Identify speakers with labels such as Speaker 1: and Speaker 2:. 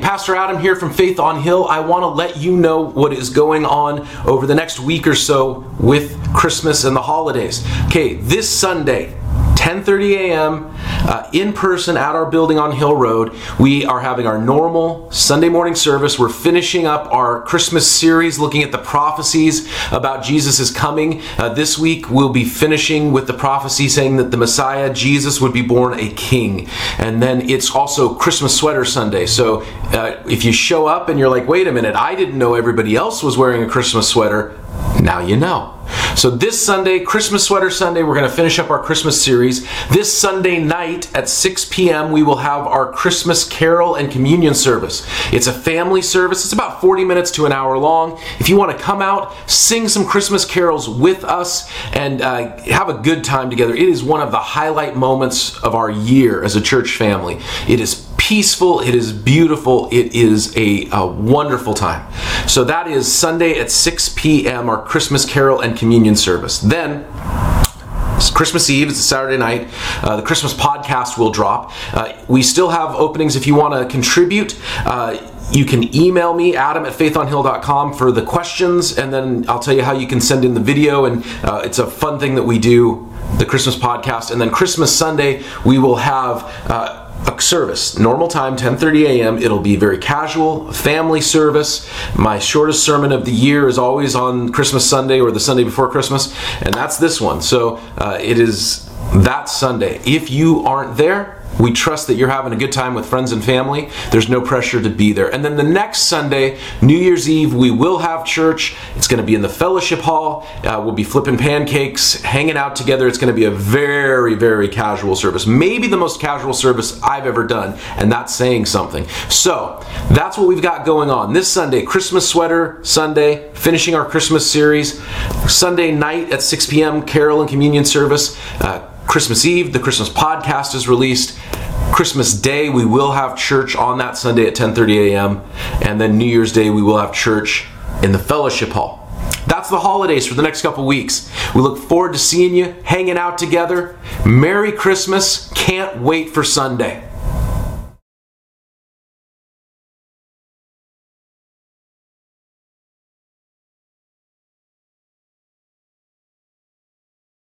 Speaker 1: Pastor Adam here from Faith on Hill. I want to let you know what is going on over the next week or so with Christmas and the holidays. Okay, this Sunday, 10:30 a.m. Uh, in person at our building on Hill Road. We are having our normal Sunday morning service. We're finishing up our Christmas series, looking at the prophecies about Jesus' coming. Uh, this week we'll be finishing with the prophecy saying that the Messiah Jesus would be born a king, and then it's also Christmas sweater Sunday. So uh, if you show up and you're like, "Wait a minute, I didn't know everybody else was wearing a Christmas sweater," now you know. So this Sunday, Christmas Sweater Sunday, we're going to finish up our Christmas series. This Sunday night at 6 p.m., we will have our Christmas carol and communion service. It's a family service. It's about 40 minutes to an hour long. If you want to come out, sing some Christmas carols with us, and uh, have a good time together, it is one of the highlight moments of our year as a church family. It is peaceful, it is beautiful, it is a, a, wonderful time. So that is Sunday at 6 p.m., our Christmas Carol and Communion service. Then, it's Christmas Eve, it's a Saturday night. Uh, the Christmas podcast will drop. Uh, we still have openings if you want to contribute. Uh, you can email me, adam at faithonhill.com, for the questions, and then I'll tell you how you can send in the video. And uh, it's a fun thing that we do, the Christmas podcast. And then Christmas Sunday, we will have uh, a service. Normal time 10:30 a.m. it'll be very casual family service. My shortest sermon of the year is always on Christmas Sunday or the Sunday before Christmas and that's this one. So uh, it is that Sunday. If you aren't there we trust that you're having a good time with friends and family. There's no pressure to be there. And then the next Sunday, New Year's Eve, we will have church. It's going to be in the fellowship hall. Uh, we'll be flipping pancakes, hanging out together. It's going to be a very, very casual service. Maybe the most casual service I've ever done, and that's saying something. So that's what we've got going on this Sunday. Christmas sweater Sunday, finishing our Christmas series. Sunday night at 6 p.m. Carol and Communion service. Uh, Christmas Eve, the Christmas podcast is released. Christmas Day, we will have church on that Sunday at 10:30 a.m. And then New Year's Day, we will have church in the fellowship hall. That's the holidays for the next couple weeks. We look forward to seeing you, hanging out together. Merry Christmas. Can't wait for Sunday.